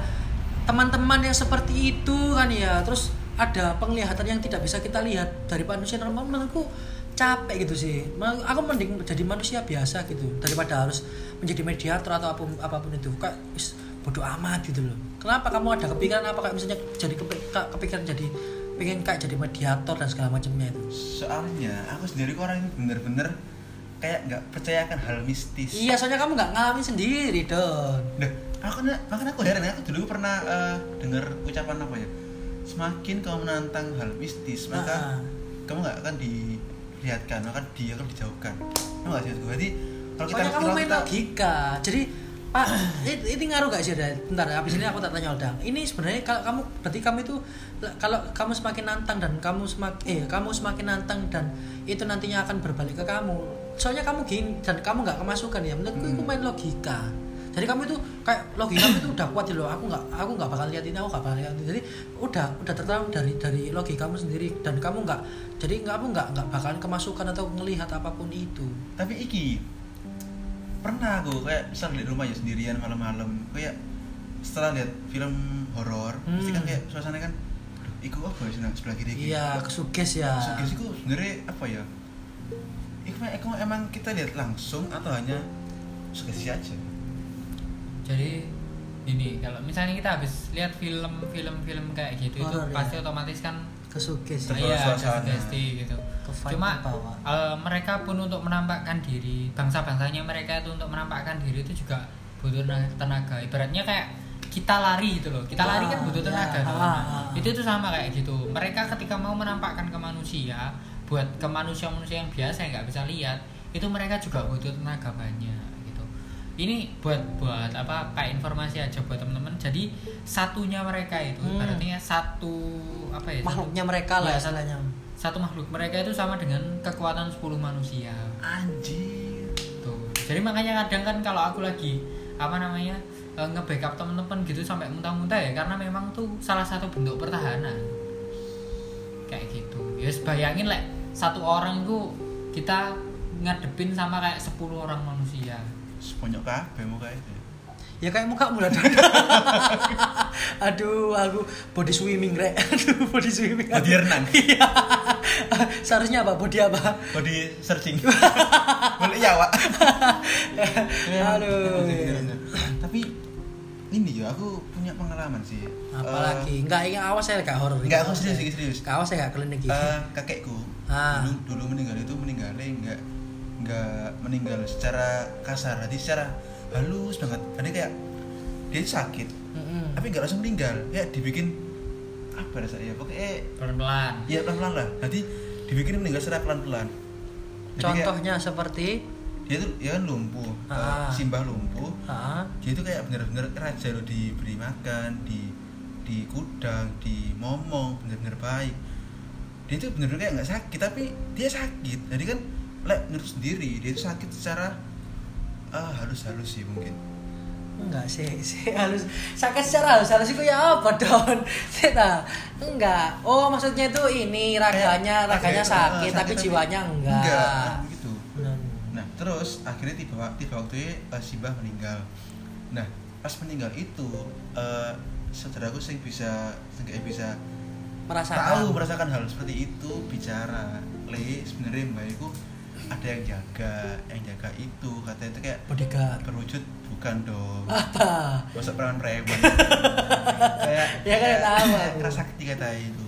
teman-teman yang seperti itu kan ya. Terus ada penglihatan yang tidak bisa kita lihat dari manusia normal. Menurutku capek gitu sih. Aku mending jadi manusia biasa gitu daripada harus menjadi mediator atau apa pun apa pun itu. Kayak bodoh amat gitu loh. Kenapa kamu ada kepikiran apa? Kayak misalnya jadi kepikiran jadi pengen kayak jadi mediator dan segala macamnya itu. Soalnya aku sendiri kok orang bener-bener kayak nggak percayakan hal mistis. Iya soalnya kamu nggak ngalamin sendiri don. Nah, aku makanya aku heran aku dulu pernah eh, dengar ucapan apa ya? Semakin kamu menantang hal mistis maka Ah. kamu nggak akan dilihatkan akan dia akan dijauhkan. Tahu nggak sih berarti kalau kita Pokoknya kamu main kita logika. Jadi Pak, ini, ini ngaruh gak sih ada? Bentar, habis ini aku tak tanya Oldang. Ini sebenarnya kalau kamu berarti kamu itu kalau kamu semakin nantang dan kamu semakin eh kamu semakin nantang dan itu nantinya akan berbalik ke kamu. Soalnya kamu gini dan kamu nggak kemasukan ya. Menurutku itu main logika. Jadi kamu itu kayak logika itu udah kuat gitu loh. Aku nggak aku nggak bakal lihat ini, aku nggak bakal lihat ini. Jadi udah udah tertanam dari dari logika kamu sendiri dan kamu nggak jadi nggak kamu nggak nggak bakalan kemasukan atau melihat apa pun itu. tapi iki pernah aku kayak misal di rumah ya sendirian malam-malam kayak setelah lihat film horor pasti kan Hmm. kayak suasana kan "Aduh, iku apa ya senang sebelah kiri iki?" Iya, kesuges ya. Sugesti ku sebenarnya apa ya? Iku, iku emang kita lihat langsung atau hanya sugesti aja? jadi ini kalau misalnya kita habis lihat film film film kayak gitu itu Horor, pasti ya. otomatis kan Kesuges. Terbawa iya sugesti gitu cuma eh, mereka pun untuk menampakkan diri bangsa-bangsanya mereka itu untuk menampakkan diri itu juga butuh na- tenaga ibaratnya kayak kita lari gitu loh kita lari kan Ah, butuh ya. tenaga dong. Ah, ah, ah. itu tuh sama kayak gitu mereka ketika mau menampakkan ke manusia buat ke manusia-manusia yang biasa yang nggak bisa lihat itu mereka juga butuh tenaga banyak gitu ini buat buat apa kayak informasi aja buat teman-teman jadi satunya mereka itu Hmm. ibaratnya satu apa ya Makhluknya mereka lah Iya, istilahnya. Satu makhluk. Mereka itu sama dengan kekuatan 10 manusia. Anjir. tuh. Jadi makanya kadang kan kalau aku lagi apa namanya eh, nge-backup temen-temen gitu sampai muntah-muntah ya karena memang tuh salah satu bentuk pertahanan. Kayak gitu. Ya bayangin lah satu orang itu kita ngadepin sama kayak 10 orang manusia. Seponyok kabeh muka itu. Ya kayak muka muda Aduh, aku body swimming rek. Aduh, body swimming. Body renang. Iya. Seharusnya apa? Body apa? Body searching. Boleh ya, Wak. Aduh. Tapi ini juga aku punya pengalaman sih. Apalagi enggak ini awas saya gak horor. Enggak, aku serius, serius, serius. Awas saya gak klinik Eh, eh, kakekku Ah. dulu dulu meninggal itu meninggalnya enggak enggak meninggal secara kasar, jadi secara halus banget. Jadi kayak dia sakit, Mm-mm. tapi nggak langsung meninggal. Kayak dibikin apa rasanya pokoknya pelan-pelan. Ya pelan pelan lah. Nanti dibikin meninggal secara pelan pelan Contohnya seperti? Dia tuh ya kan lumpuh Ah. eh, simbah lumpuh. Ah, dia itu kayak bener-bener raja loh diberi makan di di kudang di momong bener-bener baik. Dia itu bener-bener kayak nggak sakit tapi dia sakit. Jadi kan lek menurut sendiri dia itu sakit secara ah halus-halus sih mungkin enggak sih, sih halus sakit secara halus halus itu ya apa don? Tidak, enggak. Oh maksudnya itu ini raganya Kayak- raganya sakit, eh, tapi jiwanya enggak. enggak Benar. Nah, terus akhirnya tiba tiba waktu uh, Simbah meninggal. Nah, pas meninggal itu eh saudaraku sing bisa kayak bisa Merasakan. tahu merasakan hal seperti itu bicara le sebenarnya mbak itu ada yang jaga yang jaga itu katanya itu kayak bodyguard. berwujud bukan dong Apa? masuk peran preman kayak Ya kan, kayak- tahu kayak aku. kerasakti kata itu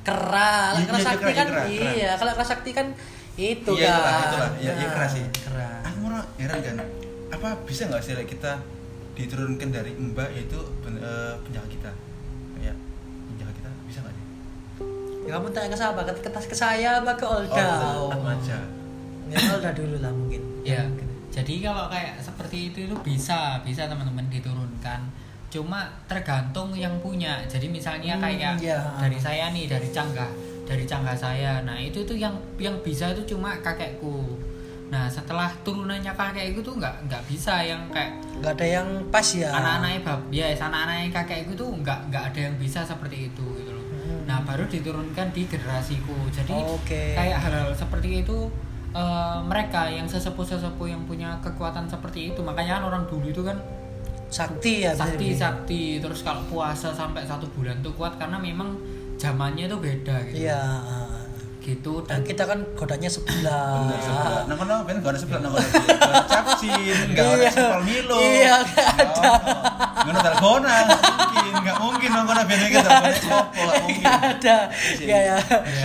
Keral, Iya, keras iya, sakti kera, kan kera, kera. iya, kalau keras sakti kan itu Iya, kan itulah, itulah. Iya, iya, Nah, keras sih. keras aku malah heran kan apa bisa nggak sih like, kita diturunkan dari mbak pen- eh, penjaga kita ya penjaga kita bisa nggak sih ya, kamu tanya ke siapa ke, ke, ke saya apa ke Olda oh, aku aja ya Olda dulu lah mungkin. Ya jadi kalau kayak seperti itu itu bisa bisa teman-teman diturunkan. Cuma tergantung yang punya. Jadi misalnya Hmm, kayak ya. dari saya nih dari canggah dari canggah saya. Nah itu tuh yang yang bisa itu cuma kakekku. Nah setelah turunannya kakekku tuh nggak nggak bisa yang kayak nggak ada yang pas ya? anak-anaknya bab ya anak-anaknya kakekku tuh nggak nggak ada yang bisa seperti itu gitu loh. Hmm. nah baru diturunkan di generasiku. Jadi Oke. kayak hal-hal seperti itu eh, mereka yang sesepuh-sesepuh yang punya kekuatan seperti itu. Makanya kan orang dulu itu kan sakti ya sakti sakti. Terus kalau puasa sampai satu bulan tuh kuat karena memang zamannya tuh beda gitu. Iya gitu dan kita kan godanya sebelah. Nang kono ben gak ada sebelah nang kono. Ada capcin, gak ada Iya. sepal milo. Iya, nggak ada. Ngono dalgona, nggak mungkin, nggak mungkin nang kono ben iki dalgona opo, nggak mungkin. Nggak ada ya ya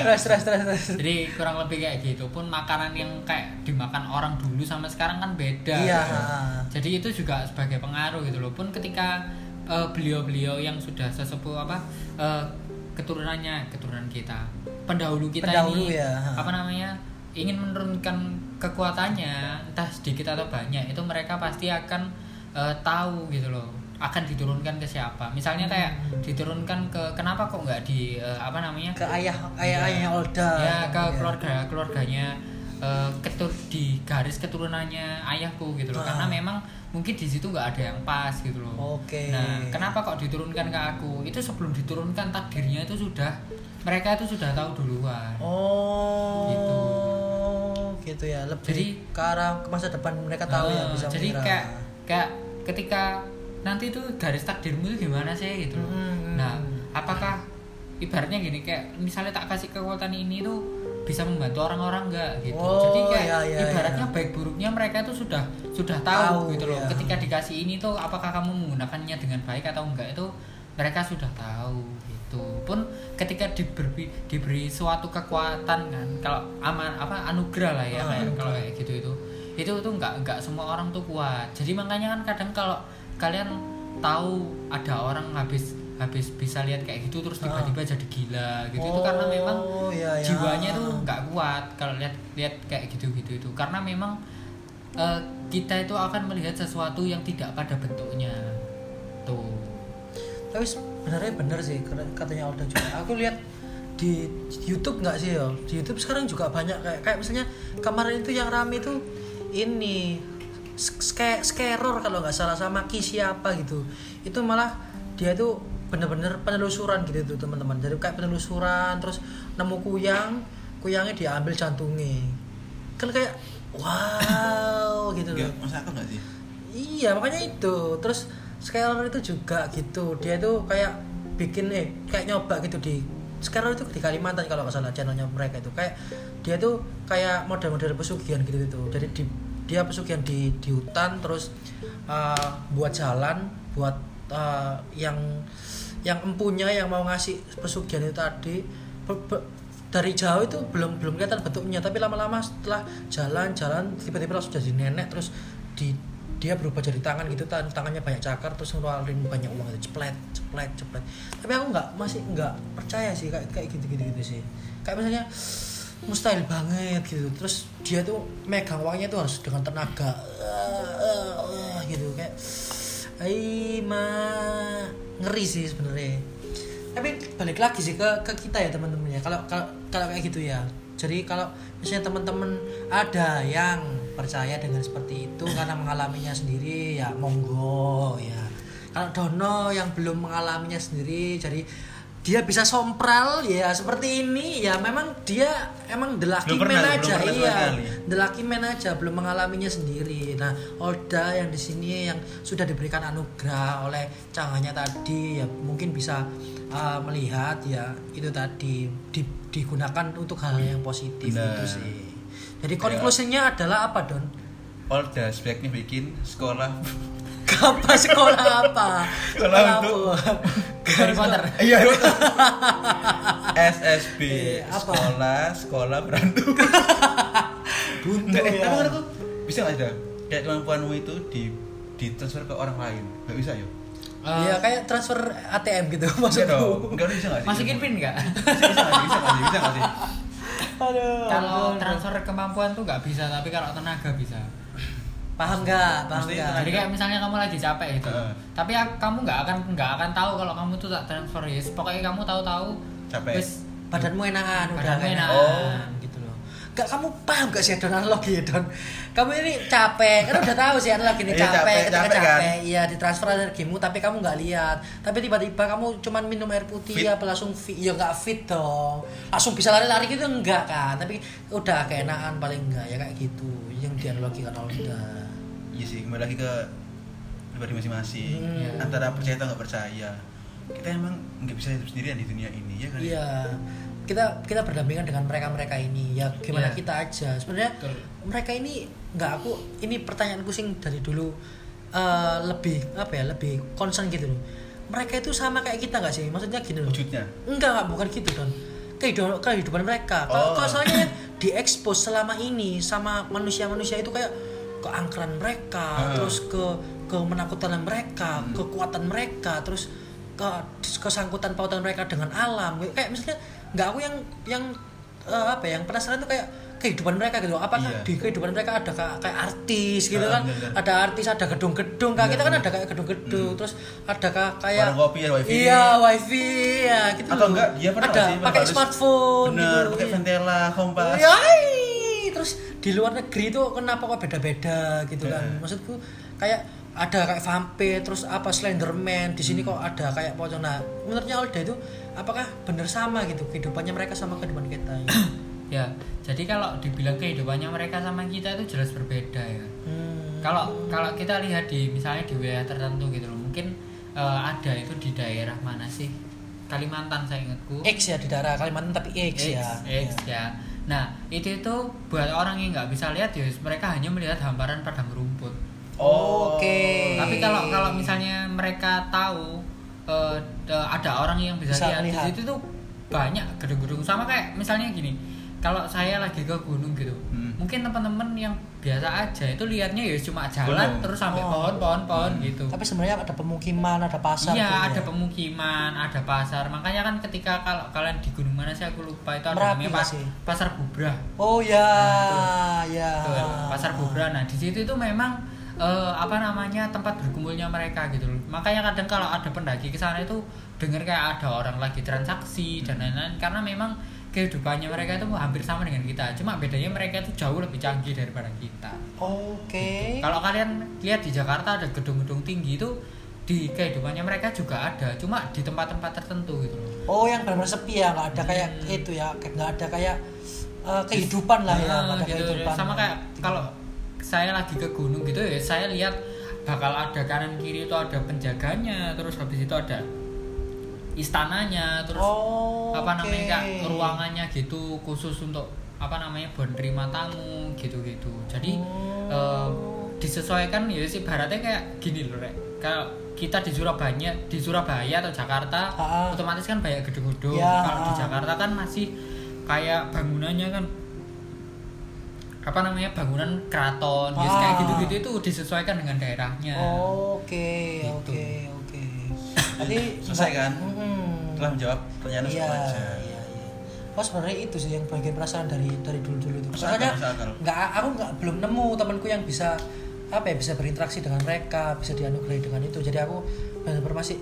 terus terus terus terus jadi kurang lebih kayak gitu pun makanan yang kayak dimakan orang dulu sama sekarang kan beda iya gitu. jadi itu juga sebagai pengaruh gitu loh pun ketika eh, beliau-beliau yang sudah sesepuh apa eh, keturunannya keturunan kita pendahulu kita Pendahulu ini ya. apa namanya ingin menurunkan kekuatannya entah sedikit atau banyak itu mereka pasti akan eh, tahu gitu loh akan diturunkan ke siapa misalnya kayak Hmm. diturunkan ke kenapa kok nggak di eh, apa namanya ke ayah ayah ayahnya Olda ya ke Ya. keluarga keluarganya eh, ketur di garis keturunannya ayahku gitu loh Ah. karena memang mungkin di situ nggak ada yang pas gitu loh Oke. nah kenapa kok diturunkan ke aku itu sebelum diturunkan takdirnya itu sudah mereka itu sudah tahu duluan oh Gitu. gitu ya lebih Jadi- ke arah ke masa depan mereka tahu ya Eh, bisa jadi mengira. kayak kayak ketika nanti itu garis takdirmu itu gimana sih gitu loh. Hmm. Nah, apakah ibaratnya gini kayak misalnya tak kasih kekuatan ini tuh bisa membantu orang-orang nggak gitu. Oh, Jadi kayak ya, ya, ibaratnya ya. baik buruknya mereka itu sudah sudah Tahu, tahu, gitu loh. ya. Ketika dikasih ini tuh apakah kamu menggunakannya dengan baik atau enggak itu mereka sudah tahu gitu. Pun ketika diberi diberi suatu kekuatan kan kalau aman apa anugerah lah ya Ah, kayak kalau kayak gitu itu itu tuh nggak nggak semua orang tuh kuat jadi makanya kan kadang kalau kalian tahu ada orang habis habis bisa lihat kayak gitu terus tiba-tiba jadi gila gitu. Itu karena memang Oh, ya, ya. jiwanya tuh nggak kuat kalau lihat lihat kayak gitu gitu itu. Karena memang eh, kita itu akan melihat sesuatu yang tidak pada bentuknya. Tuh. Tapi sebenarnya bener sih kata- katanya Olda juga. Aku lihat di YouTube nggak sih ya di YouTube sekarang juga banyak kayak kayak misalnya kemarin itu yang rame itu ini ske skeror kalau nggak salah sama Ki siapa gitu. Itu malah dia tuh bener-bener penelusuran gitu tuh teman-teman. Jadi kayak penelusuran terus nemu kuyang kuyangnya diambil jantungnya. Kan kayak wow gitu loh. masa aku nggak sih? Iya makanya itu. Terus Skylar itu juga gitu. Dia tuh kayak bikin eh kayak nyoba gitu di Skylar itu di Kalimantan kalau nggak salah channelnya mereka itu. Kayak dia tuh kayak model-model pesugihan gitu gitu. Jadi di, dia pesugihan di di hutan terus uh, buat jalan buat uh, yang yang empunya yang mau ngasih pesugihan itu tadi be- be- dari jauh itu belum belum kelihatan bentuknya. Tapi lama-lama setelah jalan-jalan tiba-tiba langsung jadi nenek terus di dia berubah jadi tangan gitu tan tangannya banyak cakar terus ngeluarin banyak uang itu ceplet ceplet ceplet. Tapi aku nggak masih nggak percaya sih kayak kayak gitu gitu gitu sih. Kayak misalnya mustahil banget gitu. Terus dia tuh megang uangnya tuh harus dengan tenaga eh, eh, eh, gitu kayak Ai mah ngeri sih sebenarnya. Tapi balik lagi sih ke ke kita ya teman-teman ya. Kalau kalau kalau kayak gitu ya. Jadi kalau misalnya teman-teman ada yang percaya dengan seperti itu karena mengalaminya sendiri ya monggo ya. Kalau Dono yang belum mengalaminya sendiri jadi dia bisa sompral ya seperti ini ya. Memang dia emang the lucky Belum pernah, man belum aja iya. lucky man aja belum mengalaminya sendiri nah Oda yang di sini yang sudah diberikan anugerah oleh canggahnya tadi ya mungkin bisa uh, melihat ya itu tadi di- digunakan untuk hal yang positif Benar. itu sih jadi konklusinya adalah apa Don Polda sebaiknya bikin sekolah apa sekolah apa Sekolah untuk- apa? Harry Potter Iya. SSB Eh, apa? sekolah sekolah berantu. buntu eh, ya tapi menurutku bisa nggak ada kayak kemampuanmu itu di ditransfer ke orang lain nggak bisa ya Eh, Iya kayak transfer ATM gitu Enggak maksudku. enggak bisa nggak sih masukin pin nggak bisa bisa nggak sih bisa nggak sih bisa sih Aduh. kalau transfer kemampuan tuh nggak bisa tapi kalau tenaga bisa paham nggak? Paham nggak? jadi kayak misalnya kamu lagi capek gitu Heeh. tapi kamu nggak akan nggak akan tahu kalau kamu tuh tak transfer ya pokoknya kamu tahu-tahu Capek. wis Badanmu enakan udah Badanmu enak. enakan. Oh. gitu. Gak kamu paham gak sih Don analogi ya Don? Kamu ini capek, kan udah tahu sih analogi ini Iya, capek, capek, ketika capek, capek, kan? iya ditransfer energimu tapi kamu nggak lihat. Tapi tiba-tiba kamu cuman minum air putih Fit. apa langsung fit, ya nggak fit dong. Langsung bisa lari-lari gitu enggak kan? Tapi udah keenakan paling enggak ya kayak gitu. Yang dianalogikan Olda. iya sih kembali lagi ke pribadi masing-masing Hmm. antara percaya atau nggak percaya kita emang nggak bisa hidup sendirian di dunia ini ya kan Iya. Kita kita berdampingan dengan mereka-mereka ini. Ya gimana Iya. kita aja. Sebenarnya mereka ini nggak aku ini pertanyaanku sing dari dulu eh, lebih apa ya lebih concern gitu loh mereka itu sama kayak kita nggak sih maksudnya gini loh wujudnya enggak enggak bukan gitu don kehidupan kehidupan mereka kalau Oh. kalau soalnya diekspos selama ini sama manusia-manusia itu kayak keangkeran mereka Heeh. terus ke ke menakutan mereka Hmm. kekuatan mereka terus ke kesangkutan pautan mereka dengan alam kayak misalnya nggak aku yang yang eh, apa ya, yang penasaran tuh kayak kehidupan mereka gitu apakah Iya. di kehidupan mereka ada kayak, kayak artis gitu kan bener, ada artis ada gedung-gedung kayak kita kan ada kayak gedung-gedung terus ada ka- kayak Warung kopi, ada wifi. iya wifi ya gitu atau loh. enggak dia pernah ada pakai harus- smartphone bener gitu. pakai Iya. ventela kompas Iya, ii. terus di luar negeri itu kenapa kok beda-beda gitu kan Iya. maksudku kayak ada kayak vampir terus apa Slenderman di sini kok ada kayak pocong. Nah menurutnya Alda itu apakah bener sama gitu kehidupannya mereka sama kehidupan kita? Ya? ya jadi kalau dibilang kehidupannya mereka sama kita itu jelas berbeda ya. Hmm. kalau kalau kita lihat di misalnya di wilayah tertentu gitu loh mungkin eh, ada itu di daerah mana sih? Kalimantan saya ingatku. X ya di daerah Kalimantan tapi X, ya. X ya. Nah itu itu buat orang yang nggak bisa lihat ya mereka hanya melihat hamparan padang rumput Oh. Oke. tapi kalau kalau misalnya mereka tahu eh, ada orang yang bisa, Bisa lihat melihat. di situ tuh banyak gedung-gedung sama kayak misalnya gini kalau saya lagi ke gunung gitu Hmm. mungkin teman-teman yang biasa aja itu lihatnya ya cuma jalan Gunung. terus sampai Oh. pohon-pohon pohon Hmm. gitu tapi sebenarnya ada pemukiman ada pasar iya gitu ada ya. pemukiman ada pasar makanya kan ketika kalau kalian di gunung mana sih aku lupa itu ada Merapi namanya pas- pasar bubrah oh ya Nah, ya pasar Bubrah. Nah, di situ itu memang eh, apa namanya tempat berkumpulnya mereka gitu loh. Makanya kadang kalau ada pendaki ke sana itu dengar kayak ada orang lagi transaksi dan lain-lain karena memang kehidupannya mereka itu hampir sama dengan kita. Cuma bedanya mereka itu jauh lebih canggih daripada kita. oke Kalau kalian lihat di Jakarta ada gedung-gedung tinggi itu di kehidupannya mereka juga ada, cuma di tempat-tempat tertentu gitu loh. Oh yang benar-benar sepi ya, nggak ada kayak Hmm. itu ya, nggak ada kayak eh, kehidupan lah ya, ada gitu. kehidupan. sama kayak kalau saya lagi ke gunung gitu ya saya lihat bakal ada kanan kiri itu ada penjaganya terus habis itu ada istananya terus oh, apa namanya oke. kayak ruangannya gitu khusus untuk apa namanya buat terima tamu gitu-gitu jadi Oh. eh, disesuaikan ya sih baratnya kayak gini loh rek kalau kita di Surabaya di Surabaya atau Jakarta otomatis kan banyak gedung-gedung Ya, kalau di. Jakarta kan masih kayak bangunannya kan apa namanya bangunan keraton ya Ah. kayak gitu-gitu itu disesuaikan dengan daerahnya Oke, Gitu. oke, oke. Tadi Selesai kan? Mm-mm. telah menjawab pertanyaan Iya, semua aja iya, iya. Oh sebenarnya itu sih yang bagian perasaan dari dari dulu dulu itu. Soalnya nggak aku nggak belum nemu temanku yang bisa apa ya bisa berinteraksi dengan mereka, bisa dianugerahi dengan itu. Jadi aku benar-benar masih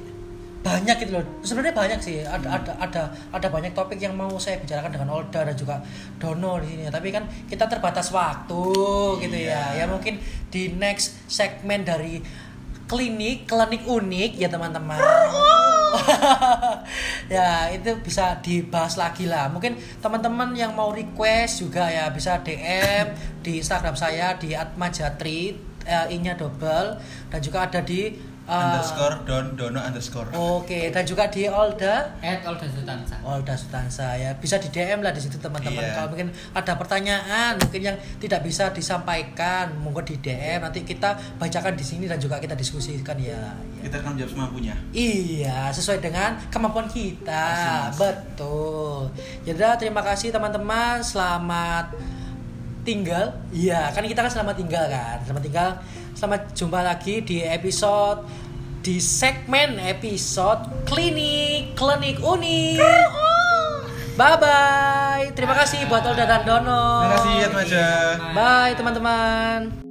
banyak gitu loh. Sebenarnya banyak sih. Ada Hmm. ada ada ada banyak topik yang mau saya bicarakan dengan Olda dan juga Dono di sini. Tapi kan kita terbatas waktu gitu ya. Iya. Ya mungkin di next segmen dari klinik klinik unik ya teman-teman ya itu bisa dibahas lagi lah mungkin teman-teman yang mau request juga ya bisa DM di Instagram saya di @majatri eh, i-nya double dan juga ada di Ah. underscore don dono underscore. Oke, dan juga di Olda at Olda Sutansa Olda Sutansa ya bisa di DM lah di situ teman-teman Iya. kalau mungkin ada pertanyaan mungkin yang tidak bisa disampaikan monggo di DM nanti kita bacakan di sini dan juga kita diskusikan ya, ya. Kita akan jawab semampunya. Iya, sesuai dengan kemampuan kita. Masing-masing. Betul. Yaudah, terima kasih teman-teman. Selamat tinggal. Iya, kan kita kan selamat tinggal kan. Selamat tinggal. Selamat jumpa lagi di episode di segmen episode klinik klinik unik. Bye bye. Terima kasih buat Olda dan Dono. Terima kasih ya. Bye teman-teman.